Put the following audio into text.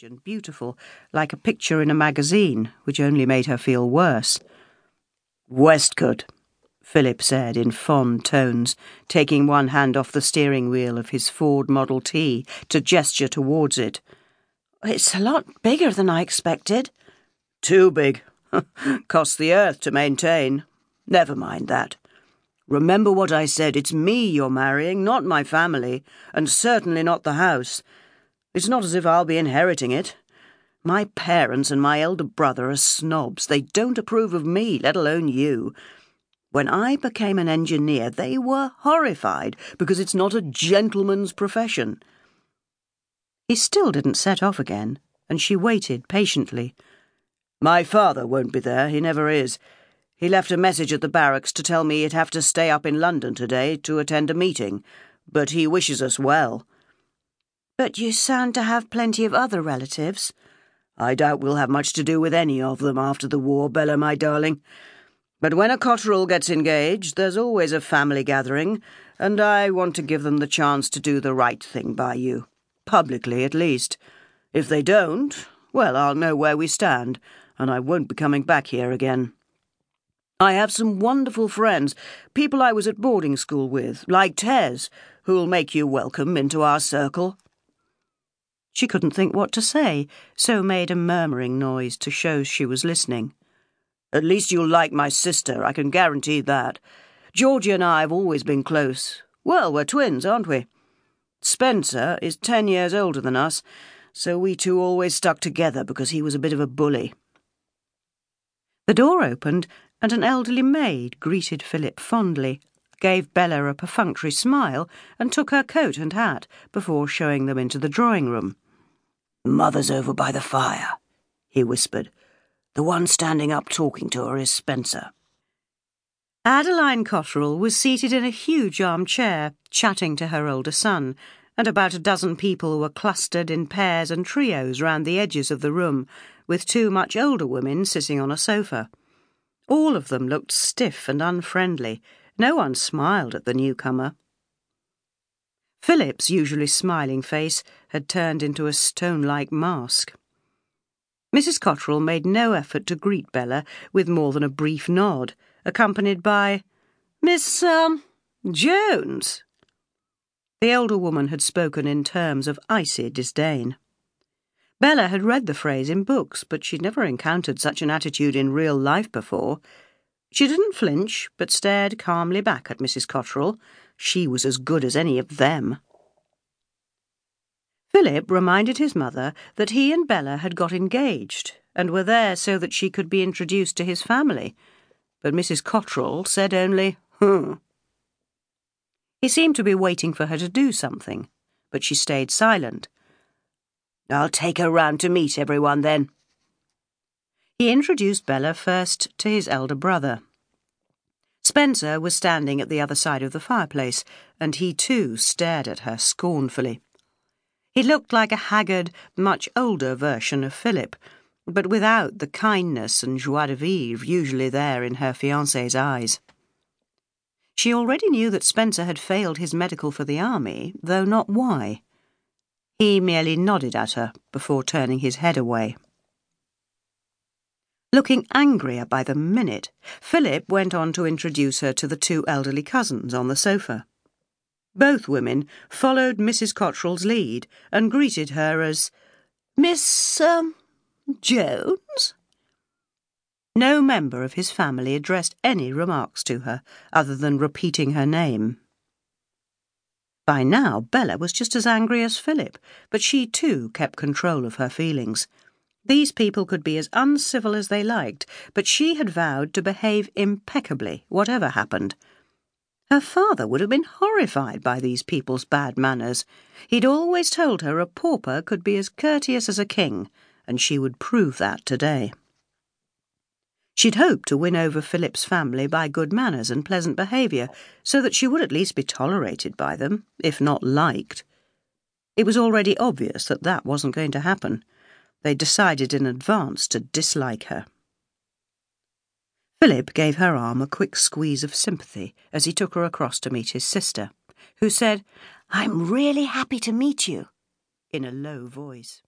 large and beautiful, like a picture in a magazine, which only made her feel worse. Westcote, Philip said in fond tones, taking one hand off the steering wheel of his Ford Model T to gesture towards it. It's a lot bigger than I expected. Too big. Costs the earth to maintain. Never mind that. Remember what I said. It's me you're marrying, not my family, and certainly not the house. It's not as if I'll be inheriting it. My parents and my elder brother are snobs. They don't approve of me, let alone you. When I became an engineer, they were horrified because it's not a gentleman's profession. He still didn't set off again, and she waited patiently. My father won't be there, he never is. He left a message at the barracks to tell me he'd have to stay up in London today to attend a meeting, but he wishes us well. But you sound to have plenty of other relatives. I doubt we'll have much to do with any of them after the war, Bella, my darling. But when a Cotterill gets engaged, there's always a family gathering, and I want to give them the chance to do the right thing by you. Publicly, at least. If they don't, well, I'll know where we stand, and I won't be coming back here again. I have some wonderful friends, people I was at boarding school with, like Tez, who'll make you welcome into our circle. She couldn't think what to say, so made a murmuring noise to show she was listening. At least you'll like my sister, I can guarantee that. Georgie and I have always been close. Well, we're twins, aren't we? Spencer is ten years older than us, so we two always stuck together because he was a bit of a bully. The door opened and an elderly maid greeted Philip fondly, gave Bella a perfunctory smile, and took her coat and hat before showing them into the drawing room. Mother's over by the fire, he whispered. The one standing up talking to her is Spencer. Adeline Cotterill was seated in a huge armchair, chatting to her older son, and about a dozen people were clustered in pairs and trios round the edges of the room, with two much older women sitting on a sofa. All of them looked stiff and unfriendly. No one smiled at the newcomer. Philip's usually smiling face had turned into a stone like mask. Mrs. Cotterill made no effort to greet Bella with more than a brief nod, accompanied by, Miss, um, Jones. The older woman had spoken in terms of icy disdain. Bella had read the phrase in books, but she'd never encountered such an attitude in real life before. She didn't flinch, but stared calmly back at Mrs. Cotterill. She was as good as any of them. Philip reminded his mother that he and Bella had got engaged and were there so that she could be introduced to his family, but Mrs. Cotterill said only, hmm. He seemed to be waiting for her to do something, but she stayed silent I'll take her round to meet everyone then. He introduced Bella first to his elder brother. Spencer was standing at the other side of the fireplace, and he too stared at her scornfully. He looked like a haggard, much older version of Philip, but without the kindness and joie de vivre usually there in her fiance's eyes. She already knew that Spencer had failed his medical for the army, though not why. He merely nodded at her before turning his head away. Looking angrier by the minute, Philip went on to introduce her to the two elderly cousins on the sofa. Both women followed Mrs. Cotterill's lead and greeted her as Miss, um, Jones? No member of his family addressed any remarks to her other than repeating her name. By now, Bella was just as angry as Philip, but she too kept control of her feelings. These people could be as uncivil as they liked, but she had vowed to behave impeccably, whatever happened. Her father would have been horrified by these people's bad manners. He'd always told her a pauper could be as courteous as a king, and she would prove that today. She'd hoped to win over Philip's family by good manners and pleasant behaviour, so that she would at least be tolerated by them, if not liked. It was already obvious that that wasn't going to happen. They decided in advance to dislike her. Philip gave her arm a quick squeeze of sympathy as he took her across to meet his sister, who said, I'm really happy to meet you, in a low voice.